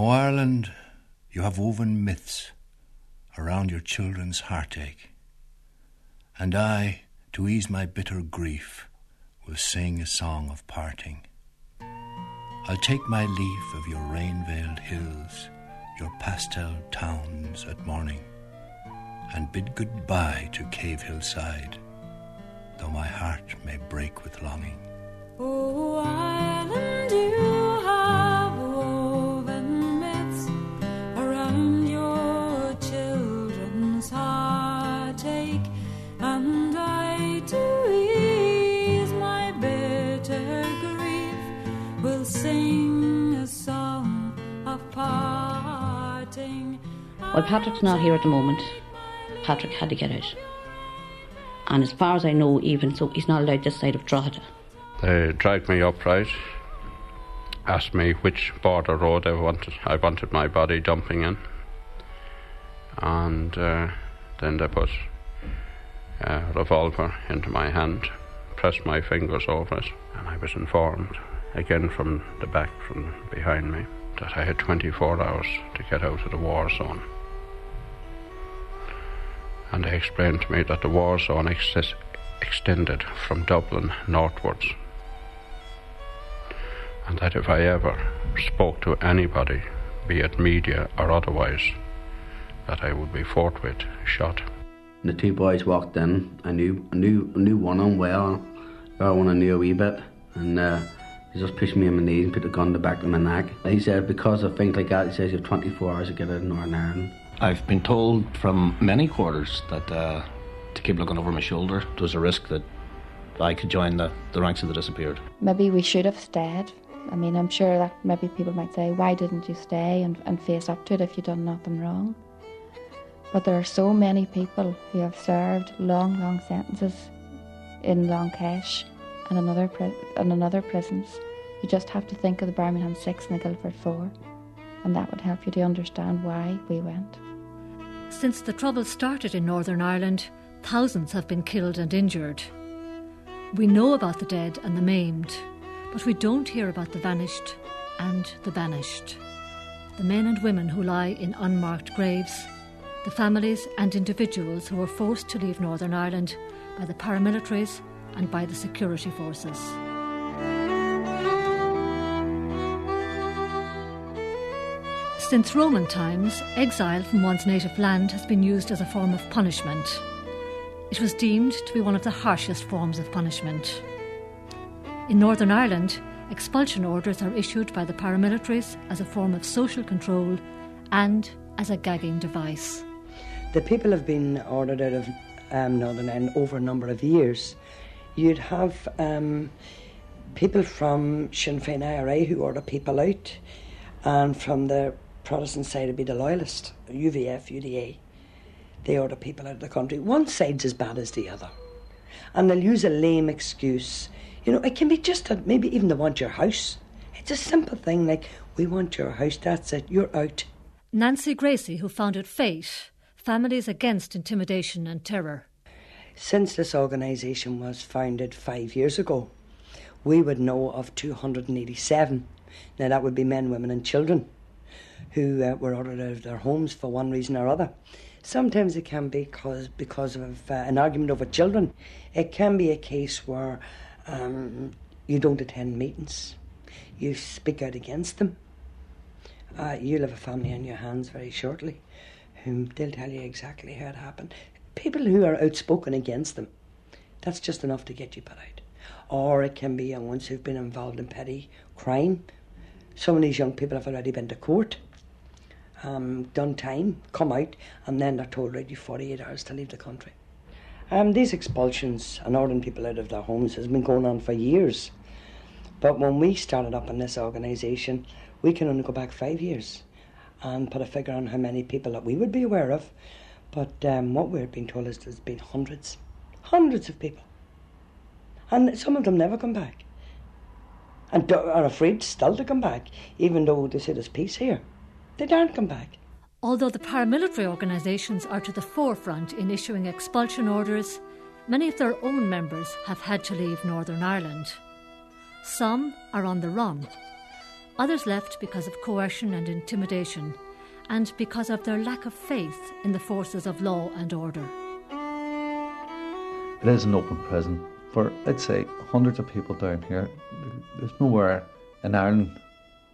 O Ireland, you have woven myths around your children's heartache, and I, to ease my bitter grief, will sing a song of parting. I'll take my leave of your rain veiled hills, your pastel towns at morning, and bid goodbye to Cave Hillside, though my heart may break with longing. Oh, island, Well, Patrick's not here at the moment. Patrick had to get out. And as far as I know, even so, he's not allowed this side of Drogheda. They dragged me upright, asked me which border road I wanted. I wanted my body dumping in, and uh, then they put a revolver into my hand, pressed my fingers over it, and I was informed again from the back, from behind me, that I had 24 hours to get out of the war zone. And they explained to me that the war zone ex- extended from Dublin northwards and that if I ever spoke to anybody, be it media or otherwise, that I would be forthwith shot. The two boys walked in. I knew, knew, knew one of them well. The other one I knew a wee bit, and uh, he just pushed me on my knees and put a gun to the back of my neck. And He said, because of things like that, he says you have 24 hours to get out of Northern Ireland. I've been told from many quarters that uh, to keep looking over my shoulder. There was a risk that I could join the, the ranks of the disappeared. Maybe we should have stayed. I mean, I'm sure that maybe people might say, why didn't you stay and, and face up to it if you'd done nothing wrong? But there are so many people who have served long, long sentences in Long Kesh and another pri- and another prisons. You just have to think of the Birmingham Six and the Guildford Four, and that would help you to understand why we went. Since the Troubles started in Northern Ireland, thousands have been killed and injured. We know about the dead and the maimed, but we don't hear about the vanished and the banished. The men and women who lie in unmarked graves, the families and individuals who were forced to leave Northern Ireland by the paramilitaries and by the security forces. Since Roman times, exile from one's native land has been used as a form of punishment. It was deemed to be one of the harshest forms of punishment. In Northern Ireland, expulsion orders are issued by the paramilitaries as a form of social control and as a gagging device. The people have been ordered out of um, Northern Ireland over a number of years. You'd have um, people from Sinn Féin IRA who order people out, and from the Protestant side would be the Loyalist, UVF, UDA. They order people out of the country. One side's as bad as the other. And they'll use a lame excuse. You know, it can be just that maybe even they want your house. It's a simple thing like, we want your house, that's it, you're out. Nancy Gracey, who founded FAIT, Families Against Intimidation and Terror. Since this organisation was founded five years ago, we would know of 287. Now, that would be men, women, and children who uh, were ordered out of their homes for one reason or other. Sometimes it can be cause, because of uh, an argument over children. It can be a case where um, you don't attend meetings, you speak out against them. Uh, you'll have a family on your hands very shortly whom they'll tell you exactly how it happened. People who are outspoken against them, that's just enough to get you put out. Or it can be young ones who've been involved in petty crime. Some of these young people have already been to court, um, done time, come out, and then they're told, you've 48 hours to leave the country. Um, these expulsions and ordering people out of their homes has been going on for years. But when we started up in this organisation, we can only go back five years and put a figure on how many people that we would be aware of. But um, what we're being told is there's been hundreds, hundreds of people. And some of them never come back. And are afraid still to come back, even though they say there's peace here. They don't come back. Although the paramilitary organisations are to the forefront in issuing expulsion orders, many of their own members have had to leave Northern Ireland. Some are on the run. Others left because of coercion and intimidation, and because of their lack of faith in the forces of law and order. It is an open prison for, I'd say, hundreds of people down here. There's nowhere in Ireland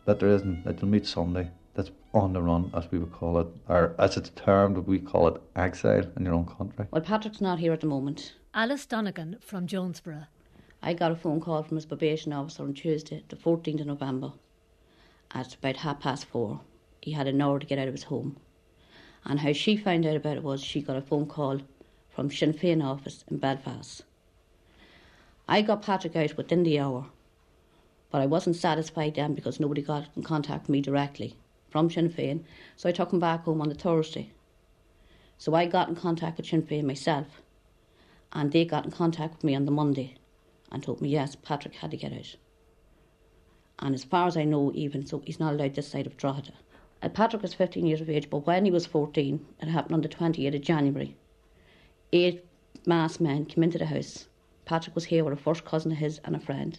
that there isn't that you'll meet somebody that's on the run, as we would call it, or as it's termed, we call it exile in your own country. Well, Patrick's not here at the moment. Alice Donegan from Jonesborough. I got a phone call from his probation officer on Tuesday, the 14th of November, at about half past four. He had an hour to get out of his home. And how she found out about it was she got a phone call from Sinn Féin office in Belfast. I got Patrick out within the hour, but I wasn't satisfied then because nobody got in contact with me directly from Sinn Féin, so I took him back home on the Thursday. So I got in contact with Sinn Féin myself, and they got in contact with me on the Monday and told me yes, Patrick had to get out. And as far as I know, even so, he's not allowed this side of Drogheda. Uh, Patrick was 15 years of age, but when he was 14, it happened on the 28th of January. Eight masked men came into the house. Patrick was here with a first cousin of his and a friend.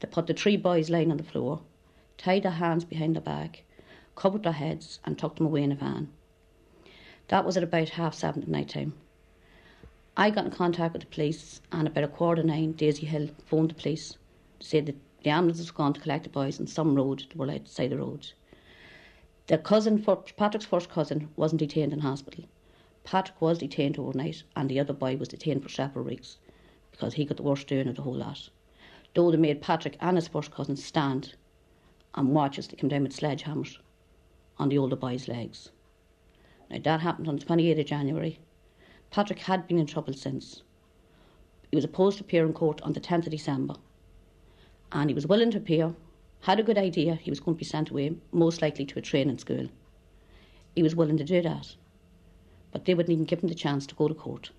They put the three boys lying on the floor, tied their hands behind their back, covered their heads, and took them away in a van. That was at about half seven at night time. I got in contact with the police, and about a quarter to nine, Daisy Hill phoned the police to say that the ambulance was gone to collect the boys on some road that were outside the road. The cousin, Patrick's first cousin, wasn't detained in hospital. Patrick was detained overnight, and the other boy was detained for several weeks because he got the worst doing of the whole lot. Though they made Patrick and his first cousin stand and watch as they came down with sledgehammers on the older boy's legs. Now that happened on the 28th of January. Patrick had been in trouble since. He was supposed to appear in court on the 10th of December, and he was willing to appear, had a good idea he was going to be sent away, most likely to a training school. He was willing to do that, but they wouldn't even give him the chance to go to court.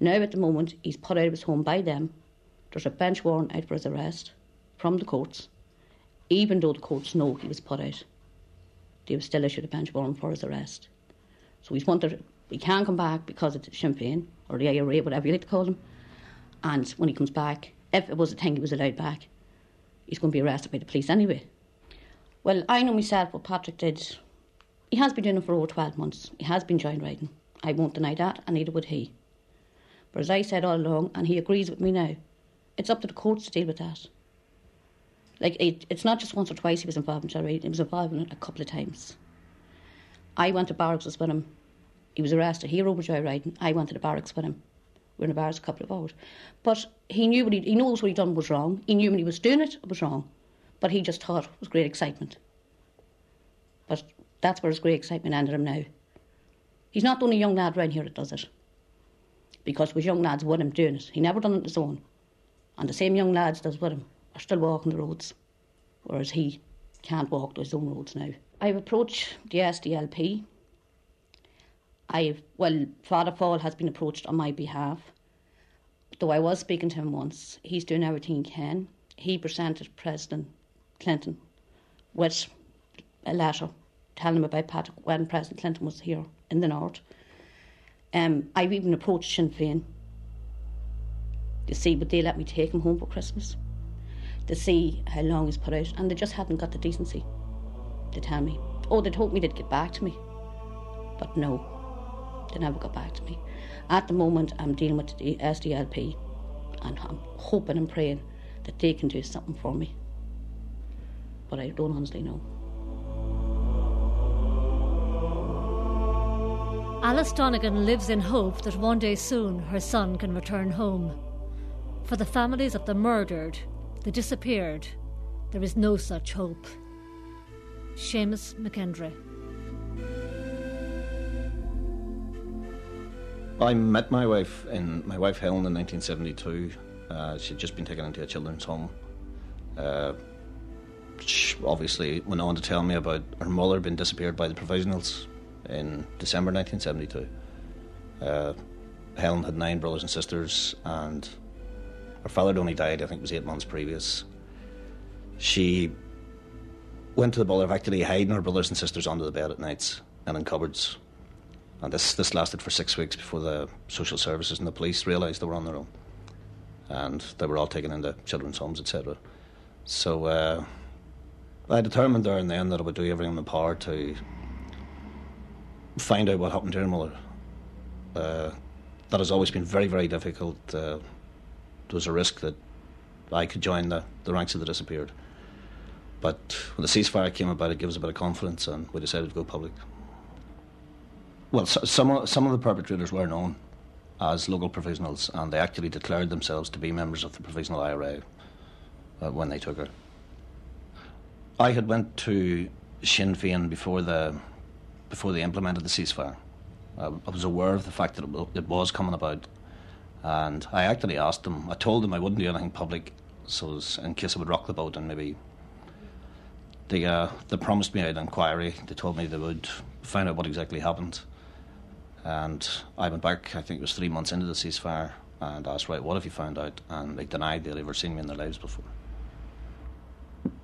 Now, at the moment, he's put out of his home by them. There's a bench warrant out for his arrest from the courts, even though the courts know he was put out. They have still issued a bench warrant for his arrest. So he's wanted, he can't come back because it's Sinn Féin, or the IRA, whatever you like to call them. And when he comes back, if it was a thing he was allowed back, he's going to be arrested by the police anyway. Well, I know myself what Patrick did. He has been doing it for over 12 months. He has been joyriding. I won't deny that, and neither would he. But as I said all along, and he agrees with me now, it's up to the courts to deal with that. Like, it, it's not just once or twice he was involved in joyriding, he was involved in it a couple of times. I went to barracks with him. He was arrested. He rode joyriding. I went to the barracks with him. We were in the barracks a couple of hours. But he knew what he, he knows what he'd done was wrong. He knew when he was doing it, it was wrong. But he just thought it was great excitement. But that's where his great excitement ended him now. He's not the only young lad round here that does it because there was young lads with him doing it. He never done it on his own. And the same young lads that's with him are still walking the roads, whereas he can't walk those own roads now. I've approached the SDLP. I've well, Father Faul has been approached on my behalf. Though I was speaking to him once, he's doing everything he can. He presented President Clinton with a letter telling him about Patrick when President Clinton was here in the north. Um, I've even approached Sinn Féin to see would they let me take him home for Christmas, to see how long he's put out, and they just hadn't got the decency to tell me. Oh, they told me they'd get back to me, but no, they never got back to me. At the moment, I'm dealing with the SDLP, and I'm hoping and praying that they can do something for me, but I don't honestly know. Alice Donegan lives in hope that one day soon her son can return home. For the families of the murdered, the disappeared, there is no such hope. Seamus McKendry. I met my wife in my wife Helen in 1972. Uh, she'd just been taken into a children's home. Uh, she obviously went on to tell me about her mother being disappeared by the provisionals in December 1972. Uh, Helen had nine brothers and sisters, and her father had only died, I think it was eight months previous. She went to the bother of actually hiding her brothers and sisters under the bed at nights and in cupboards. And this, this lasted for six weeks before the social services and the police realised they were on their own. And they were all taken into children's homes, etc. So uh, I determined there and then that I would do everything in my power to find out what happened to her mother. Uh, that has always been very, very difficult. Uh, there was a risk that I could join the, the ranks of the disappeared. But when the ceasefire came about, it gave us a bit of confidence, and we decided to go public. Well, so, some of, some of the perpetrators were known as local provisionals, and they actually declared themselves to be members of the provisional IRA uh, when they took her. I had went to Sinn Féin before the before they implemented the ceasefire. I, was aware of the fact that it was coming about, and I actually asked them. I told them I wouldn't do anything public, so in case I would rock the boat and maybe. They uh, they promised me an inquiry. They told me they would find out what exactly happened. And I went back. I think it was three months into the ceasefire, and asked, "Right, what have you found out?" And they denied they'd ever seen me in their lives before.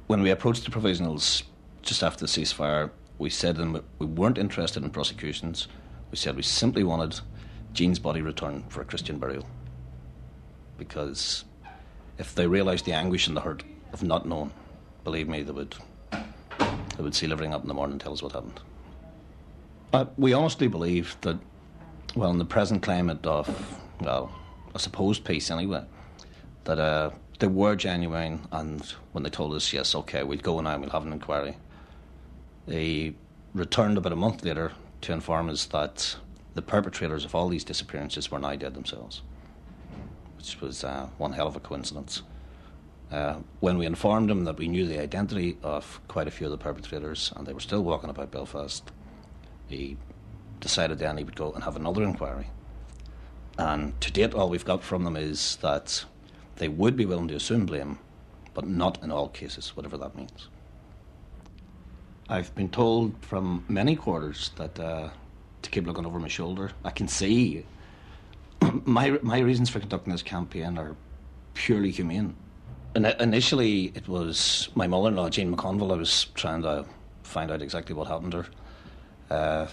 When we approached the provisionals just after the ceasefire, we said to them we weren't interested in prosecutions. We said we simply wanted Jean's body returned for a Christian burial. Because if they realised the anguish and the hurt of not knowing, believe me, they would they would seal everything up in the morning and tell us what happened. We honestly believe that, well, in the present climate of, well, a supposed peace anyway, that uh, they were genuine, and when they told us, yes, okay, we'll go now and we'll have an inquiry, they returned about a month later to inform us that the perpetrators of all these disappearances were now dead themselves, which was uh, one hell of a coincidence. Uh, when we informed them that we knew the identity of quite a few of the perpetrators and they were still walking about Belfast, he decided then he would go and have another inquiry. And to date, all we've got from them is that they would be willing to assume blame, but not in all cases, whatever that means. I've been told from many quarters that uh, to keep looking over my shoulder. I can see my my reasons for conducting this campaign are purely humane. And initially, it was my mother-in-law, Jean McConville. I was trying to find out exactly what happened to her. Uh,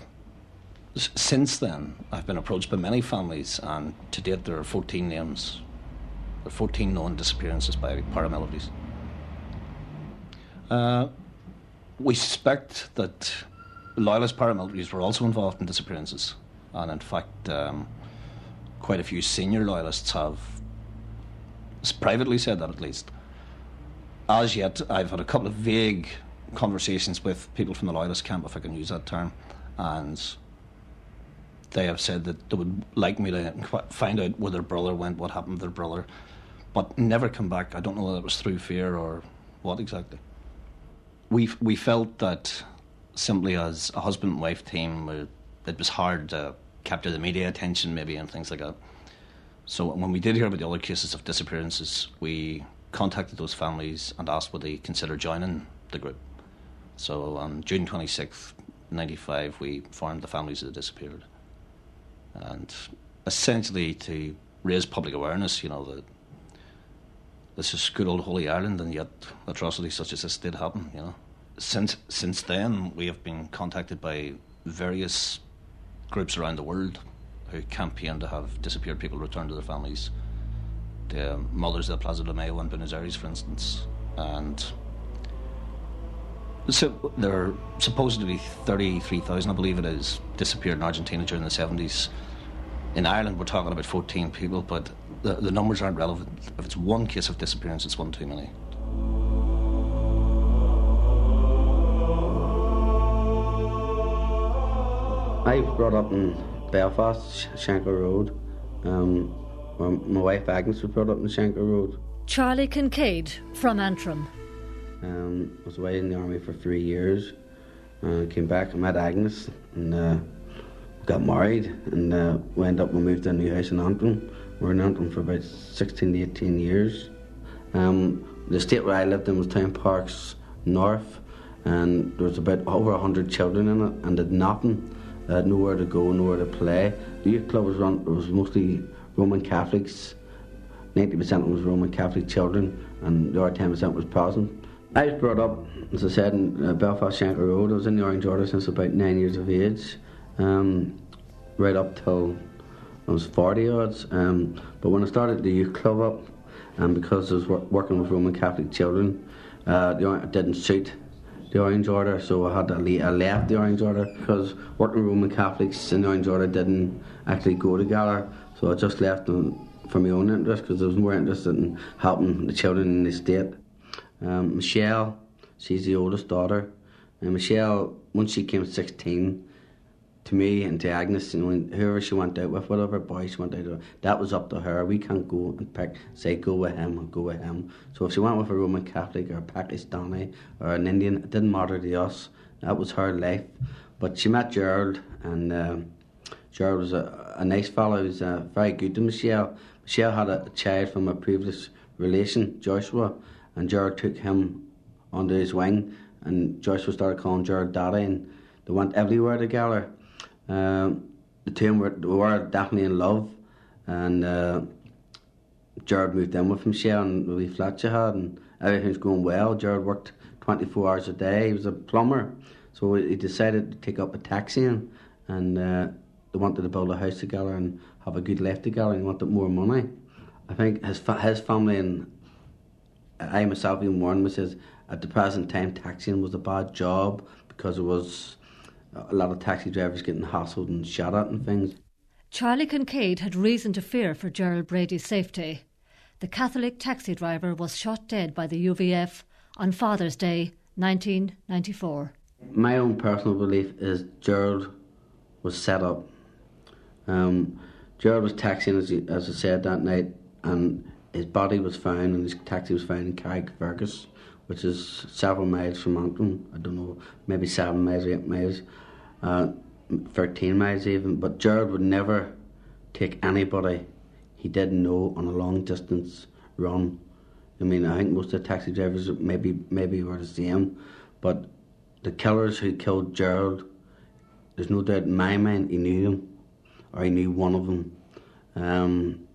since then, I've been approached by many families, and to date, there are 14 names, there are 14 known disappearances by paramilitaries. Uh, we suspect that loyalist paramilitaries were also involved in disappearances, and in fact, um, quite a few senior loyalists have privately said that at least. As yet, I've had a couple of vague conversations with people from the loyalist camp, if I can use that term, and they have said that they would like me to find out where their brother went, what happened to their brother, but never come back. I don't know whether it was through fear or what exactly. We we felt that simply as a husband and wife team, it was hard to capture the media attention, maybe, and things like that. So when we did hear about the other cases of disappearances, we contacted those families and asked would they consider joining the group. So on June 26th, 95, we formed the Families That Disappeared. And essentially to raise public awareness, you know, that this is good old Holy Ireland and yet atrocities such as this did happen, you know. Since, since then, we have been contacted by various groups around the world who campaign to have disappeared people returned to their families. The Mothers of the Plaza de Mayo in Buenos Aires, for instance. And so there are supposedly 33,000, I believe it is, disappeared in Argentina during the 70s. In Ireland, we're talking about 14 people, but the, the numbers aren't relevant. If it's one case of disappearance, it's one too many. I was brought up in Belfast, Shankill Road. Um, my wife Agnes was brought up in Shankill Road. Charlie Kincaid from Antrim. Um, was away in the army for three years. Uh, came back and met Agnes and uh, got married and uh, we ended up we moved to a new house in Antrim. We were in Antrim for about 16 to 18 years. Um, the estate where I lived in was Town Parks North and there was about over 100 children in it and did nothing. They had nowhere to go, nowhere to play. The youth club was run was mostly Roman Catholics. 90% of them was Roman Catholic children and the other 10% was Protestant. I was brought up, as I said, in uh, Belfast Shankill Road. I was in the Orange Order since about nine years of age, um, right up till I was 40 odds. Um, but when I started the youth club up, and because I was wor- working with Roman Catholic children, uh, it didn't suit the Orange Order, so I had to leave, I left the Orange Order because working Roman Catholics in the Orange Order didn't actually go together. So I just left them for my own interest because I was more interested in helping the children in the state. Um, Michelle, she's the oldest daughter, and Michelle, once she came 16, to me and to Agnes, know, whoever she went out with, whatever boy she went out with, that was up to her. We can't go and pick, say, go with him or go with him. So if she went with a Roman Catholic or a Pakistani or an Indian, it didn't matter to us. That was her life. But she met Gerald, and um, Gerald was a, a nice fellow. He was uh, very good to Michelle. Michelle had a child from a previous relation, Joshua, and Gerald took him under his wing, and Joshua started calling Gerald Daddy, and they went everywhere together. Um, the two were, were definitely in love, and uh, Gerald moved in with Michelle and we flat she had, and everything's going well. Gerald worked 24 hours a day. He was a plumber, so he decided to take up a taxi, and, uh, they wanted to build a house together and have a good life together, and he wanted more money. I think his fa- his family and I myself even warned him. Says at the present time, taxiing was a bad job because it was a lot of taxi drivers getting hassled and shot at and things. Charlie Kincaid had reason to fear for Gerald Brady's safety. The Catholic taxi driver was shot dead by the UVF on Father's Day 1994. My own personal belief is Gerald was set up. Um, Gerald was taxiing, as, he, as I said, that night, and his body was found, and his taxi was found in Carrickfergus, which is several miles from Monkstown. I don't know, maybe seven miles, eight miles uh, 13 miles even, but Gerald would never take anybody he didn't know on a long distance run. I mean, I think most of the taxi drivers maybe maybe were the same, but the killers who killed Gerald, there's no doubt in my mind he knew them, or he knew one of them. Um,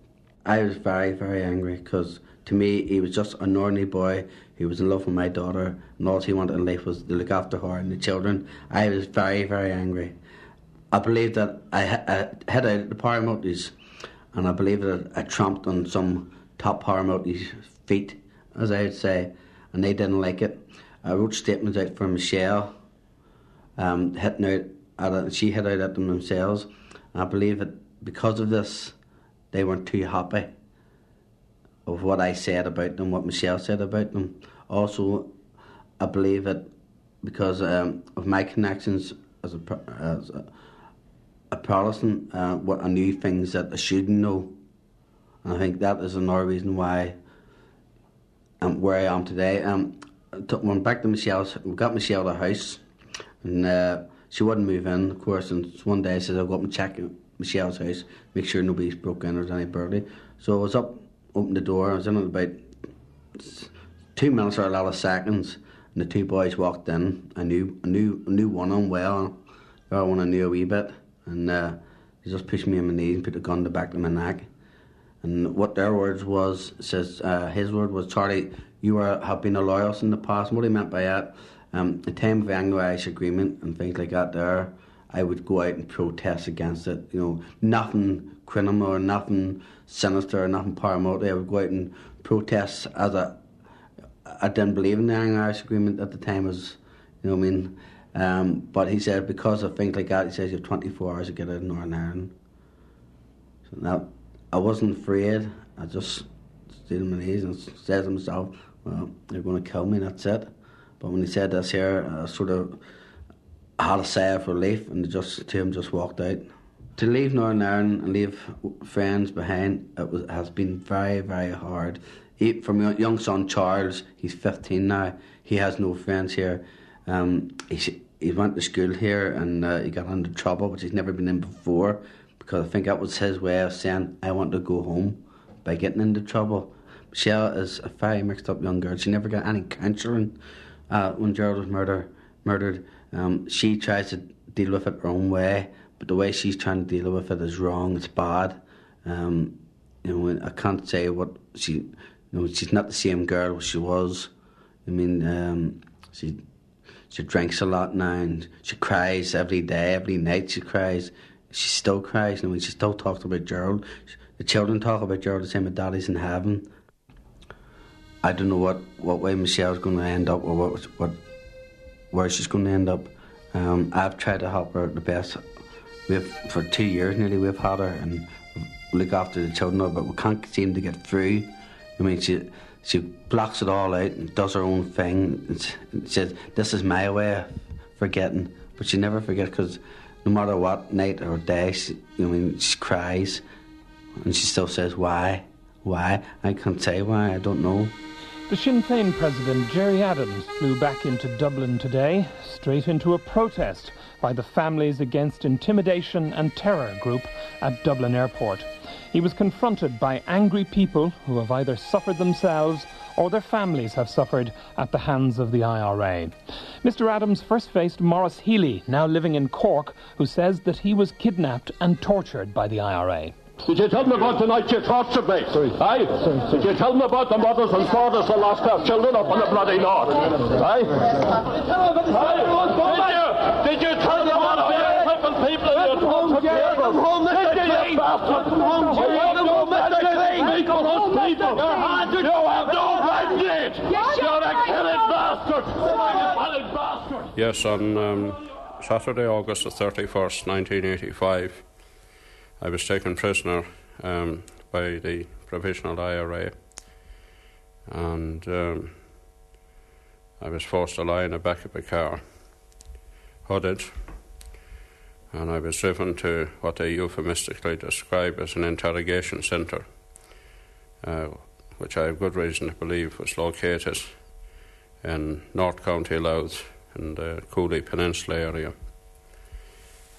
I was very, very angry because to me he was just an ordinary boy he was in love with my daughter, and all he wanted in life was to look after her and the children. I was very, very angry. I believe that I, I had out the paramountries, and I believe that I tramped on some top paramountries' feet, as I would say, and they didn't like it. I wrote statements out for Michelle, um, hitting out at she hit out at them themselves. And I believe that because of this, they weren't too happy of what I said about them, what Michelle said about them. Also, I believe that because um, of my connections as a, as a, a Protestant, uh, what I knew things that I shouldn't know. And I think that is another reason why I'm where I am today. Um, took, went back to Michelle's, we got Michelle a house, and uh, she wouldn't move in, of course. And one day I said, I'll go up and check Michelle's house, make sure nobody's broken in or any burglary. So I was up opened the door. I was in it about two minutes or a lot of seconds, and the two boys walked in. I knew, I knew, knew one of them well. The other one I knew a wee bit, and uh, they just pushed me on my knees and put the gun to the back of my neck. And what their words was says uh, his word was Charlie, you are, have been a loyalist in the past. And what he meant by that, um, in time of the Anglo-Irish agreement and things like that, there, I would go out and protest against it. You know, nothing criminal or nothing sinister or nothing paramount. I would go out and protest as a. I didn't believe in the Anglo-Irish agreement at the time. As you know, what I mean. Um, but he said because of things like that, he says you have 24 hours to get out of Northern Ireland. So now, I wasn't afraid. I just stayed on my knees and said to myself, "Well, they're going to kill me. That's it." But when he said this here, I sort of had a sigh of relief, and just Tim just walked out to leave Northern Ireland and leave friends behind it was, has been very, very hard. He, for my young son Charles, he's 15 now. He has no friends here. Um, he, he went to school here and uh, he got into trouble, which he's never been in before, because I think that was his way of saying, I want to go home by getting into trouble. Michelle is a very mixed up young girl. She never got any counselling uh, when Gerald was murder, murdered. Um, she tries to deal with it her own way but the way she's trying to deal with it is wrong. It's bad. Um, you know, I can't say what she. You know, she's not the same girl she was. I mean, um, she she drinks a lot now, and she cries every day, every night. She cries. She still cries. You know, she still talks about Gerald. The children talk about Gerald the same. My daddy's in heaven. I don't know what, what way Michelle's going to end up, or what what where she's going to end up. Um, I've tried to help her the best. We've for two years nearly we've had her and look after the children, but we can't seem to get through. I mean, she she blocks it all out and does her own thing. And says, "This is my way of forgetting," but she never forgets because no matter what night or day, she, I mean, she cries and she still says, "Why, why?" I can't say why. I don't know. The Sinn Féin president, Gerry Adams, flew back into Dublin today, straight into a protest by the Families Against Intimidation and Terror group at Dublin Airport. He was confronted by angry people who have either suffered themselves or their families have suffered at the hands of the IRA. Mr. Adams first faced Maurice Healy, now living in Cork, who says that he was kidnapped and tortured by the IRA. Did you tell me about the night you tortured me? Sorry. Aye? Sorry, sorry. Did you tell me about the mothers and fathers who lost their children up in the bloody north? Aye? Aye? Did you? Did you tell me about how you crippled people and you tortured people? Come home, Mr. Clean! Come home, Come home, Mr. Clean! Make all those people! You have no right to it! You're a killing bastard! You're a bastard! Yes, on um, Saturday, August the 31st, 1985, I was taken prisoner um, by the Provisional IRA and um, I was forced to lie in the back of a car, hooded, and I was driven to what they euphemistically describe as an interrogation centre, uh, which I have good reason to believe was located in North County Louth in the Cooley Peninsula area.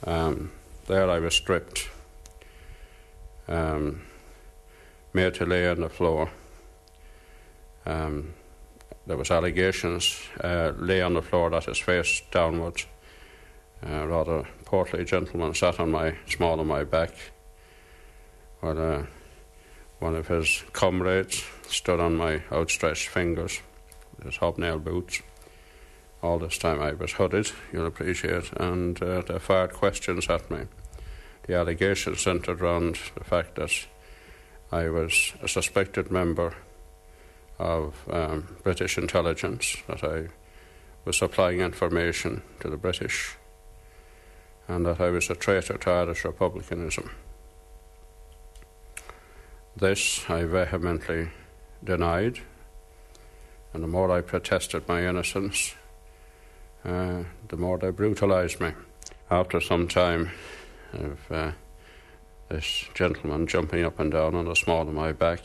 Um, there I was stripped um, made to lay on the floor. Um, there was allegations uh, lay on the floor that his face downwards. A rather portly gentleman sat on my small on my back, while uh, one of his comrades stood on my outstretched fingers, his hobnail boots. All this time I was hooded, you'll appreciate, and uh, they fired questions at me the allegations centred around the fact that I was a suspected member of um, British intelligence, that I was supplying information to the British, and that I was a traitor to Irish republicanism. This I vehemently denied, and the more I protested my innocence, uh, the more they brutalised me. After some time, of uh, this gentleman jumping up and down on the small of my back.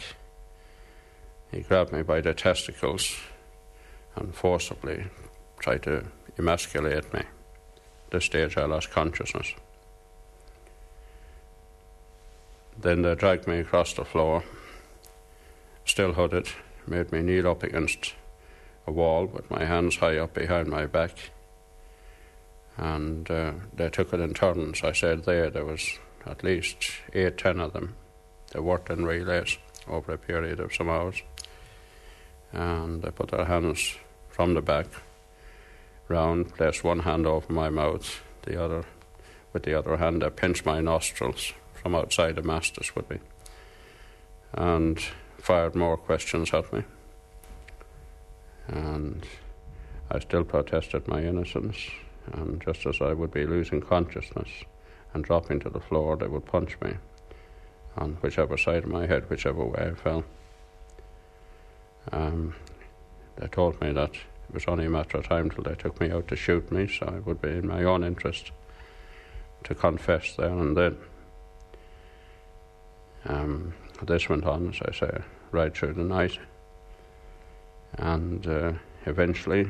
He grabbed me by the testicles and forcibly tried to emasculate me. At this stage, I lost consciousness. Then they dragged me across the floor, still hooded, made me kneel up against a wall with my hands high up behind my back and uh, they took it in turns. I said there there was at least eight, ten of them. They worked in relays over a period of some hours, and they put their hands from the back round, placed one hand over my mouth, the other with the other hand they pinched my nostrils from outside the masters with me, and fired more questions at me, and I still protested my innocence and just as I would be losing consciousness and dropping to the floor, they would punch me on whichever side of my head, whichever way I fell. Um, they told me that it was only a matter of time till they took me out to shoot me, so it would be in my own interest to confess there and then. Um, this went on, as I say, right through the night. And uh, eventually,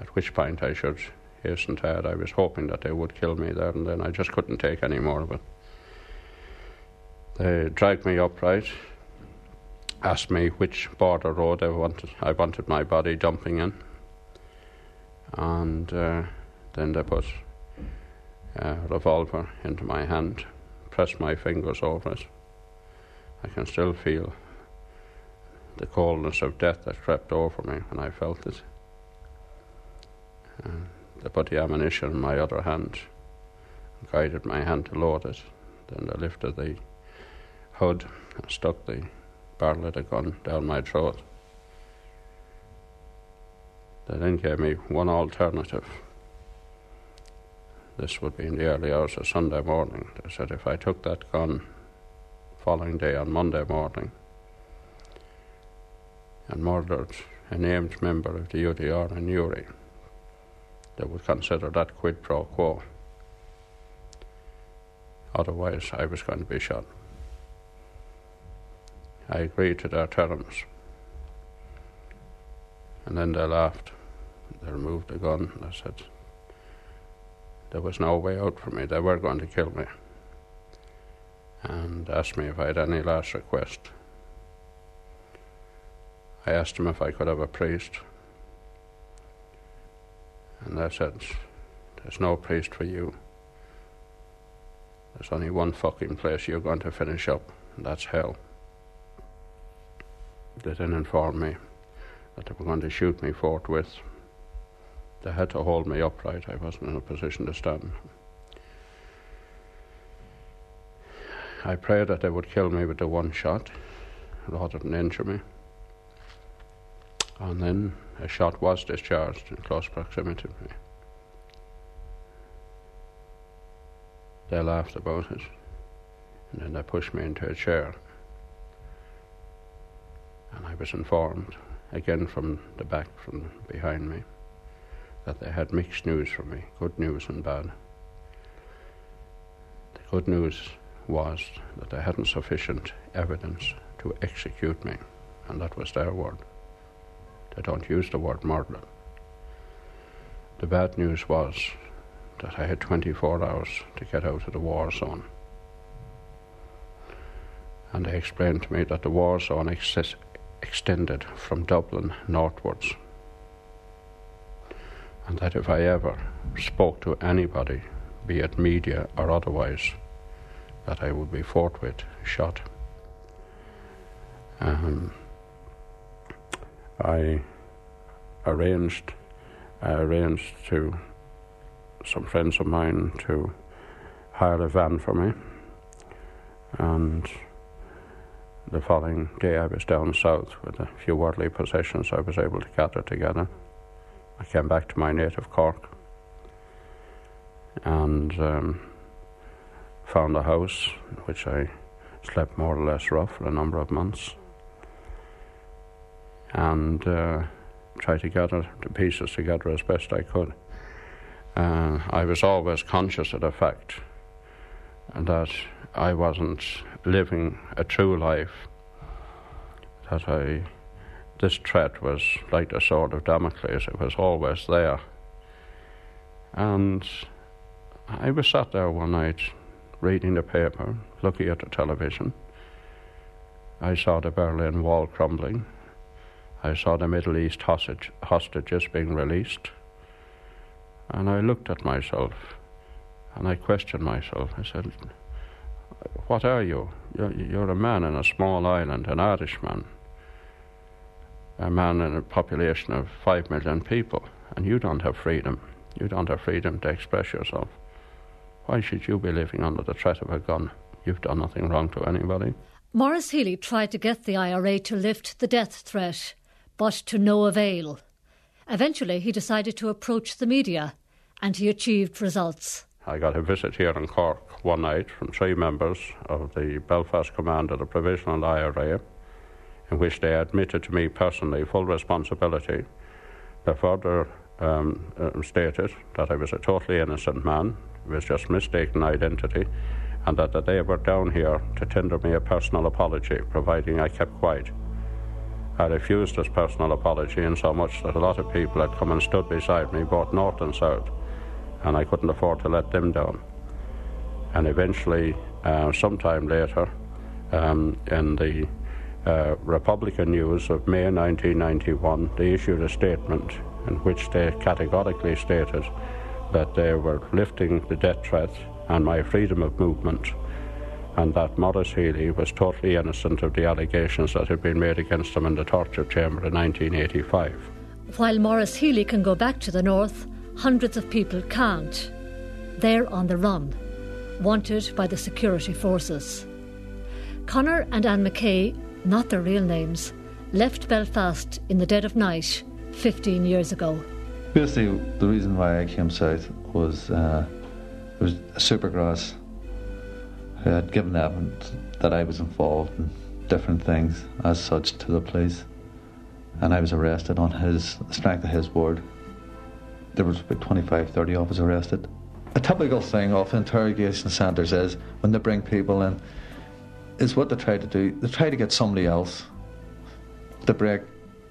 at which point I should hasten to add, I was hoping that they would kill me there and then. I just couldn't take any more of it. They dragged me upright, asked me which border road I wanted, I wanted my body jumping in, and uh, then they put a revolver into my hand, pressed my fingers over it. I can still feel the coldness of death that crept over me when I felt it. Uh, they put the ammunition in my other hand, guided my hand to load it. Then they lifted the hood and stuck the barrel of the gun down my throat. They then gave me one alternative. This would be in the early hours of Sunday morning. They said if I took that gun following day on Monday morning and murdered a named member of the UDR in Newry, they would consider that quid pro quo. Otherwise, I was going to be shot. I agreed to their terms. And then they laughed. They removed the gun. I said, there was no way out for me. They were going to kill me. And asked me if I had any last request. I asked him if I could have a priest. And they said, There's no priest for you. There's only one fucking place you're going to finish up, and that's hell. They then informed me that they were going to shoot me forthwith. They had to hold me upright. I wasn't in a position to stand. I prayed that they would kill me with the one shot rather than injure me. And then a shot was discharged in close proximity to me. They laughed about it, and then they pushed me into a chair. And I was informed, again from the back, from behind me, that they had mixed news for me good news and bad. The good news was that they hadn't sufficient evidence to execute me, and that was their word. They don't use the word murder. The bad news was that I had 24 hours to get out of the war zone. And they explained to me that the war zone ex- extended from Dublin northwards. And that if I ever spoke to anybody, be it media or otherwise, that I would be forthwith shot. Um, I arranged, I arranged to some friends of mine to hire a van for me, and the following day I was down south with a few worldly possessions I was able to gather together. I came back to my native Cork and um, found a house in which I slept more or less rough for a number of months and uh, tried to gather the pieces together as best I could. Uh, I was always conscious of the fact that I wasn't living a true life, that I, this threat was like the sword of Damocles, it was always there. And I was sat there one night reading the paper, looking at the television. I saw the Berlin Wall crumbling. I saw the Middle East hostage, hostages being released. And I looked at myself and I questioned myself. I said, What are you? You're, you're a man in a small island, an Irishman, a man in a population of five million people, and you don't have freedom. You don't have freedom to express yourself. Why should you be living under the threat of a gun? You've done nothing wrong to anybody. Maurice Healy tried to get the IRA to lift the death threat, but to no avail. Eventually, he decided to approach the media, and he achieved results. I got a visit here in Cork one night from three members of the Belfast Command of the Provisional IRA, in which they admitted to me personally full responsibility. They further um, uh, stated that I was a totally innocent man, was just mistaken identity, and that, that they were down here to tender me a personal apology, providing I kept quiet. I refused this personal apology in so much that a lot of people had come and stood beside me, both north and south, and I couldn't afford to let them down. And eventually, uh, sometime later, um, in the uh, Republican News of May 1991, they issued a statement in which they categorically stated that they were lifting the death threat and my freedom of movement, and that Maurice Healy was totally innocent of the allegations that had been made against him in the torture chamber in 1985. While Maurice Healy can go back to the north, hundreds of people can't. They're on the run, wanted by the security forces. Connor and Anne McKay, not their real names, left Belfast in the dead of night, 15 years ago. Basically, the reason why I came south was uh, it was Supergrass who had given evidence that I was involved in different things as such to the police, and I was arrested on his strength of his word. There was about 25, 30 of us arrested. A typical thing of interrogation centres is when they bring people in, is what they try to do. They try to get somebody else to break,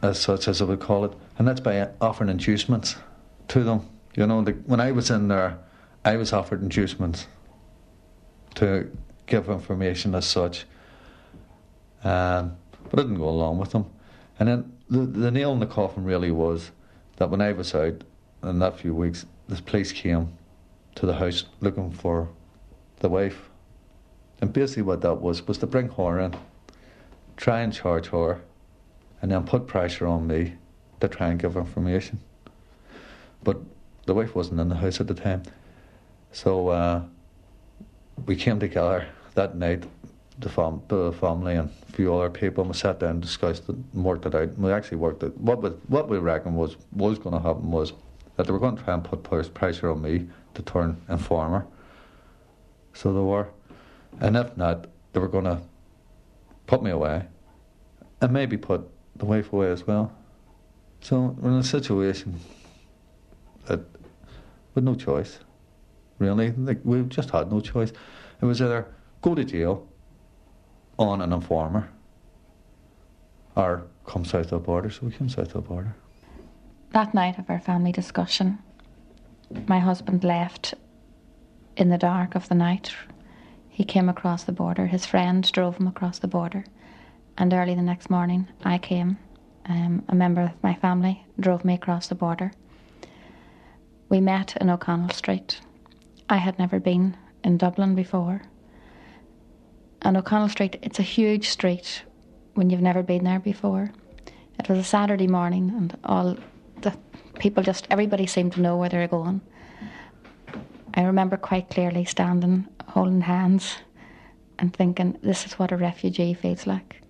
as such as I would call it, and that's by offering inducements to them. You know, the, when I was in there, I was offered inducements to give information as such, um, but I didn't go along with them. And then the, the nail in the coffin really was that when I was out in that few weeks, the police came to the house looking for the wife. And basically, what that was was to bring her in, try and charge her, and then put pressure on me to try and give information. But the wife wasn't in the house at the time. So uh, we came together that night, the, fam- the family and a few other people, and we sat down and discussed it and worked it out. We actually worked it. What we, what we reckon was was going to happen was that they were going to try and put pressure on me to turn informer. So they were. And if not, they were going to put me away and maybe put the wife away as well. So we're in a situation that with no choice, really. Like we just had no choice. It was either go to jail on an informer or come south of the border. So we came south of the border. That night of our family discussion, my husband left in the dark of the night. He came across the border. His friend drove him across the border. And early the next morning, I came. Um, a member of my family drove me across the border. We met in O'Connell Street. I had never been in Dublin before. And O'Connell Street, it's a huge street when you've never been there before. It was a Saturday morning, and all the people just, everybody seemed to know where they were going. I remember quite clearly standing, holding hands, and thinking, this is what a refugee feels like.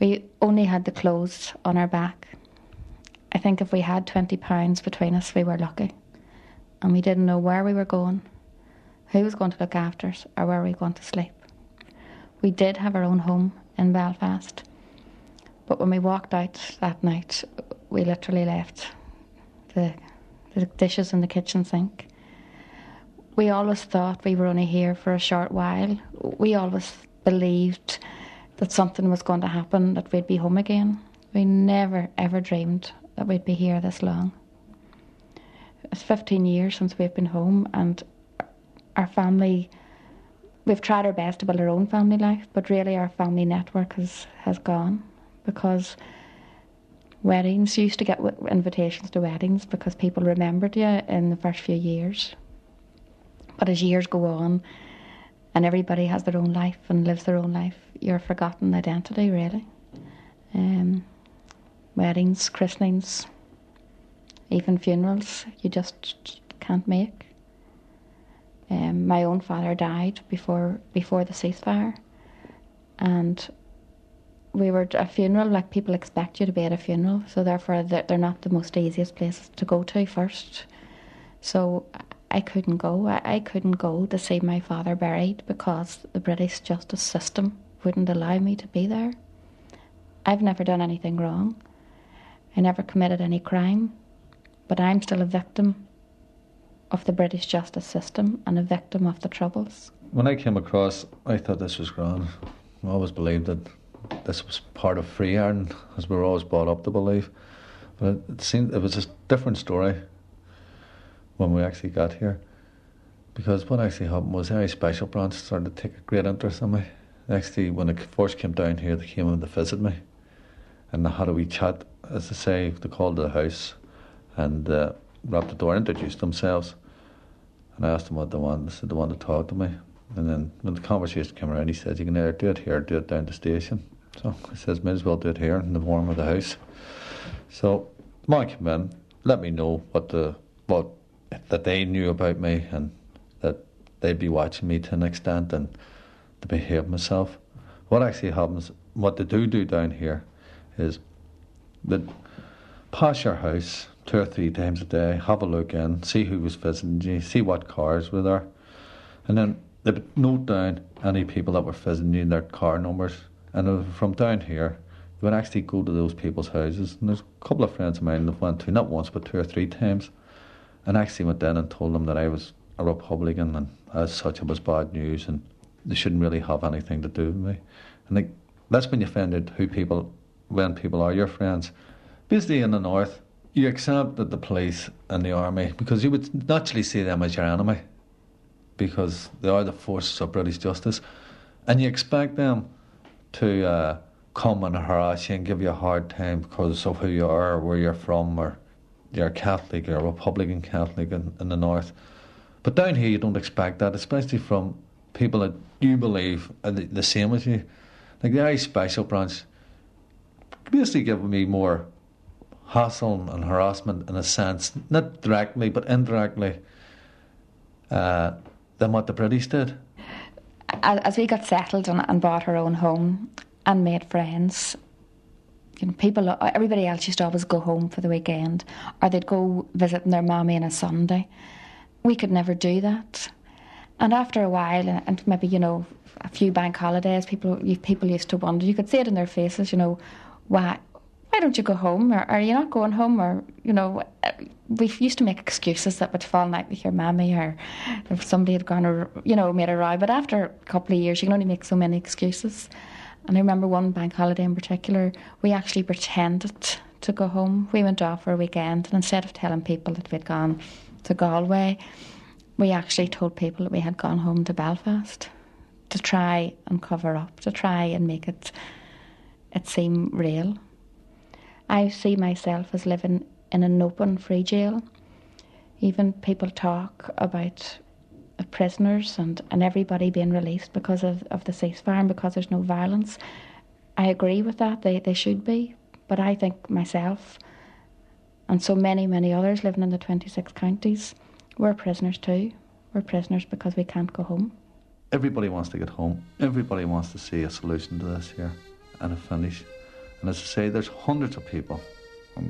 We only had the clothes on our back. I think if we had £20 between us, we were lucky. And we didn't know where we were going, who was going to look after us, or where we were going to sleep. We did have our own home in Belfast, but when we walked out that night, we literally left the, the dishes in the kitchen sink. We always thought we were only here for a short while. We always believed that something was going to happen, that we'd be home again. We never ever dreamed that we'd be here this long. It's 15 years since we've been home, and our family, we've tried our best to build our own family life, but really our family network has, has gone because weddings, you used to get invitations to weddings because people remembered you in the first few years. But as years go on, and everybody has their own life and lives their own life, your forgotten identity, really. Um, weddings, christenings, even funerals, you just can't make. Um, my own father died before before the ceasefire, and we were at a funeral. Like people expect you to be at a funeral, so therefore they're, they're not the most easiest places to go to first. So I couldn't go. I, I couldn't go to see my father buried because the British justice system wouldn't allow me to be there. I've never done anything wrong. I never committed any crime, but I'm still a victim of the British justice system and a victim of the Troubles. When I came across, I thought this was grand. I always believed that this was part of free Ireland, as we were always brought up to believe. But it seemed it was a different story when we actually got here. Because what actually happened was Irish Special Branch started to take a great interest in me. Actually, when the force came down here, they came in to visit me. And they had a wee chat, as I say, they called to the house and uh, rapped the door, introduced themselves. And I asked them what they wanted. They said they wanted to talk to me. And then when the conversation came around, he said, You can either do it here or do it down the station. So I says, Might as well do it here in the warm of the house. So the man came in, let me know what the what that they knew about me and that they'd be watching me to an extent and to behave myself. What actually happens, what they do do down here, is that pass your house two or three times a day, have a look in, see who was visiting you, see what cars were there, and then they'd note down any people that were visiting you, their car numbers, and uh, from down here, you would actually go to those people's houses. And there's a couple of friends of mine that went to, not once, but two or three times, and actually went in and told them that I was a Republican, and as such, it was bad news, and they shouldn't really have anything to do with me. And like, that's when you find out who people, when people are your friends. Basically, in the north, you accept that the police and the army, because you would naturally see them as your enemy, because they are the forces of British justice, and you expect them to uh, come and harass you and give you a hard time because of who you are, or where you're from, or you're Catholic, or Republican Catholic in, in the north. But down here, you don't expect that, especially from people that you believe are the, the same as you. Like the Irish Special Branch basically giving me more hassle and harassment in a sense, not directly but indirectly, uh, than what the British did. As, we got settled and, and bought our own home and made friends, you know, people, everybody else used to always go home for the weekend, or they'd go visiting their mommy on a Sunday. We could never do that. And after a while, and maybe you know, a few bank holidays, people people used to wonder. You could see it in their faces, you know, why why don't you go home? Or are you not going home? Or, you know, uh, we used to make excuses that would fall out with your mammy or if somebody had gone or, you know, made a row. But after a couple of years, you can only make so many excuses. And I remember one bank holiday in particular, we actually pretended to go home. We went off for a weekend, and instead of telling people that we'd gone to Galway, we actually told people that we had gone home to Belfast to try and cover up, to try and make it it seem real. I see myself as living in an open, free jail. Even people talk about prisoners and, and everybody being released because of, of the ceasefire and because there's no violence. I agree with that, they, they should be. But I think myself and so many, many others living in the 26 counties, we're prisoners too. We're prisoners because we can't go home. Everybody wants to get home. Everybody wants to see a solution to this here and a finish. And as I say, there's hundreds of people, uh,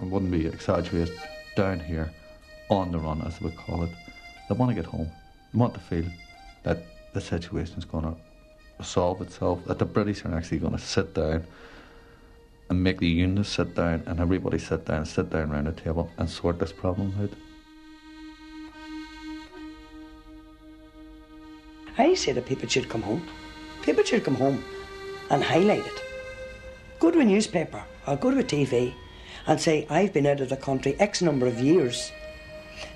I wouldn't be exaggerated, down here on the run, as we call it, They want to get home, they want to feel that the situation is going to resolve itself, that the British are actually going to sit down and make the unions sit down and everybody sit down, sit down around the table and sort this problem out. I say that people should come home. People should come home and highlight it. Go to a newspaper or go to a TV and say, I've been out of the country X number of years.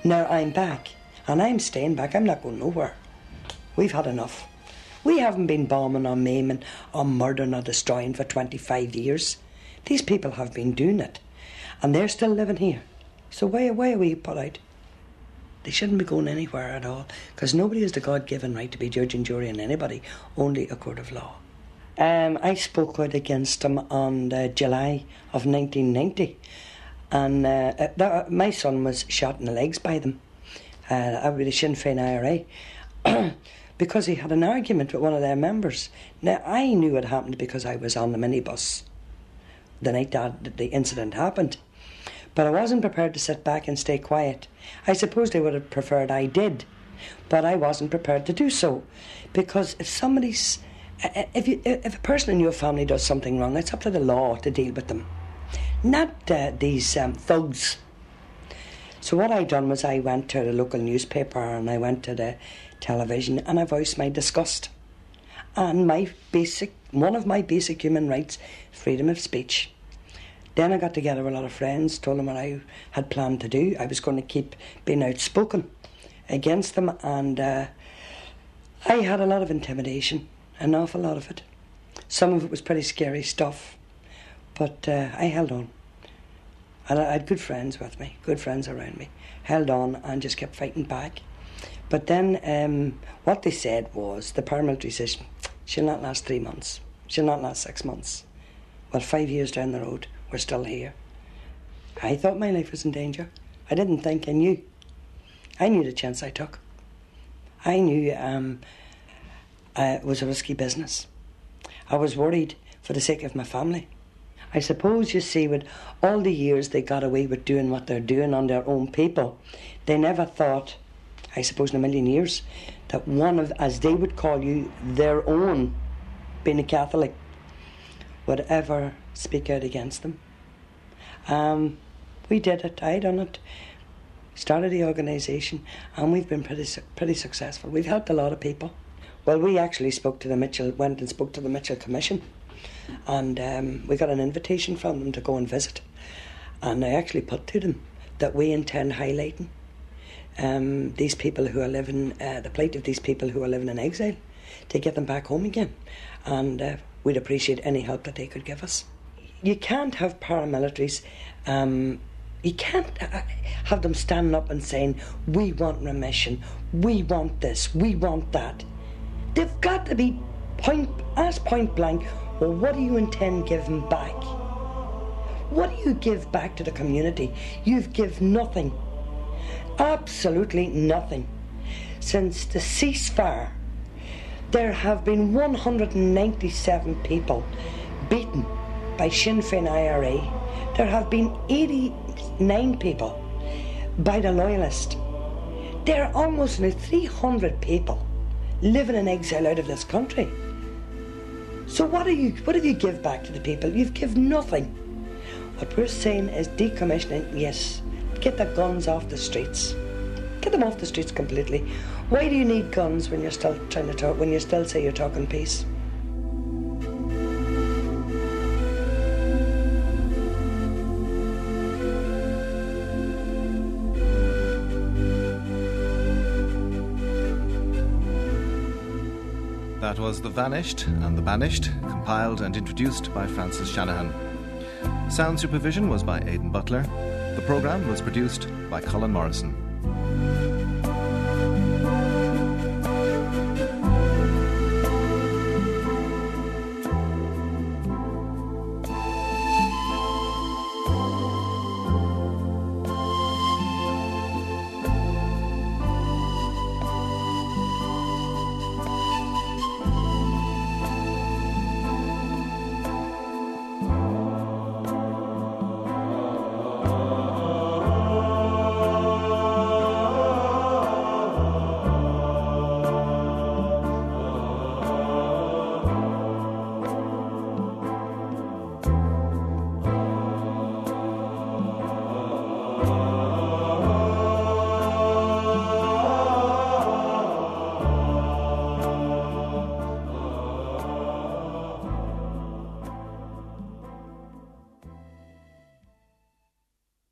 Now I'm back and I'm staying back. I'm not going nowhere. We've had enough. We haven't been bombing or maiming or murdering or destroying for 25 years. These people have been doing it and they're still living here. So why, why are we put out? They shouldn't be going anywhere at all because nobody has the God given right to be judge and jury on anybody, only a court of law. Um, I spoke out against them on uh, July of 1990, and uh, uh, that, my son was shot in the legs by them. Uh, the Sinn Féin IRA. because he had an argument with one of their members. Now, I knew it happened because I was on the minibus the night that the incident happened. But I wasn't prepared to sit back and stay quiet. I suppose they would have preferred I did, but I wasn't prepared to do so. Because if somebody's if, you, if a person in your family does something wrong, it's up to the law to deal with them, not uh, these um, thugs. So what I done was I went to the local newspaper and I went to the television and I voiced my disgust. And my basic, one of my basic human rights, freedom of speech. Then I got together with a lot of friends, told them what I had planned to do. I was going to keep being outspoken against them, and uh, I had a lot of intimidation an awful lot of it. Some of it was pretty scary stuff, but uh, I held on. I had good friends with me, good friends around me. Held on and just kept fighting back. But then um, what they said was the paramilitary system she'll not last three months, she'll not last six months. Well, five years down the road, we're still here. I thought my life was in danger. I didn't think I knew. I knew the chance I took. I knew um, uh, was a risky business. I was worried for the sake of my family. I suppose you see, with all the years they got away with doing what they're doing on their own people, they never thought, I suppose, in a million years, that one of, as they would call you, their own, being a Catholic, would ever speak out against them. Um, we did it. I done it. Started the organisation, and we've been pretty pretty successful. We've helped a lot of people. Well, we actually spoke to the Mitchell, went and spoke to the Mitchell Commission, and um, we got an invitation from them to go and visit. And I actually put to them that we intend highlighting um, these people who are living, uh, the plight of these people who are living in exile, to get them back home again. And uh, we'd appreciate any help that they could give us. You can't have paramilitaries. Um, you can't uh, have them standing up and saying, "We want remission. We want this. We want that." They've got to be point, asked point blank. Well, what do you intend giving back? What do you give back to the community? You've give nothing. Absolutely nothing. Since the ceasefire, there have been 197 people beaten by Sinn Féin IRA. There have been 89 people by the Loyalists. There are almost now 300 people living in exile out of this country. So what do you what do you give back to the people? You've given nothing. What we're saying is decommissioning, yes. Get the guns off the streets. Get them off the streets completely. Why do you need guns when you're still trying to talk when you still say you're talking peace? That was The Vanished and The Banished, compiled and introduced by Francis Shanahan. Sound supervision was by Aidan Butler. The programme was produced by Colin Morrison.